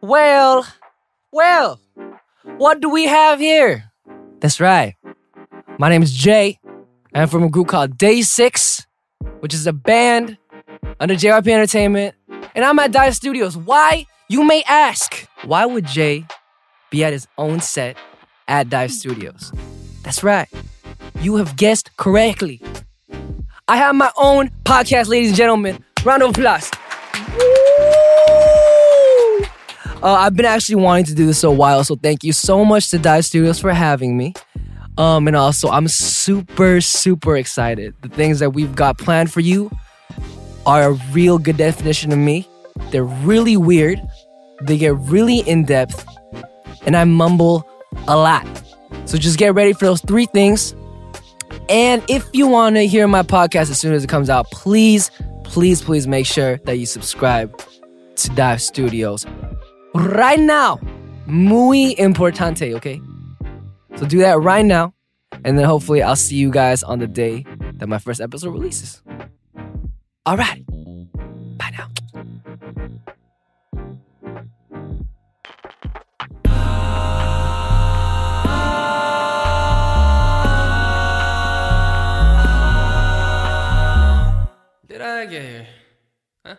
Well, well, what do we have here? That's right. My name is Jae. I'm from a group called Day Six, which is a band under JYP Entertainment, and I'm at Dive Studios. Why? You may ask. Why would Jae be at his own set at Dive Studios? That's right. You have guessed correctly. I have my own podcast, ladies and gentlemen. Round of applause. Woo! Uh, I've been actually wanting to do this a while, so thank you so much to Dive Studios for having me. Um, and also, I'm super, super excited. The things that we've got planned for you are a real good definition of me. They're really weird, they get really in depth, and I mumble a lot. So just get ready for those three things. And if you want to hear my podcast as soon as it comes out, please, please, please make sure that you subscribe to Dive Studios right now. Muy importante, okay? So do that right now. And then hopefully I'll see you guys on the day that my first episode releases. All right. Bye now. Did I get here? Huh?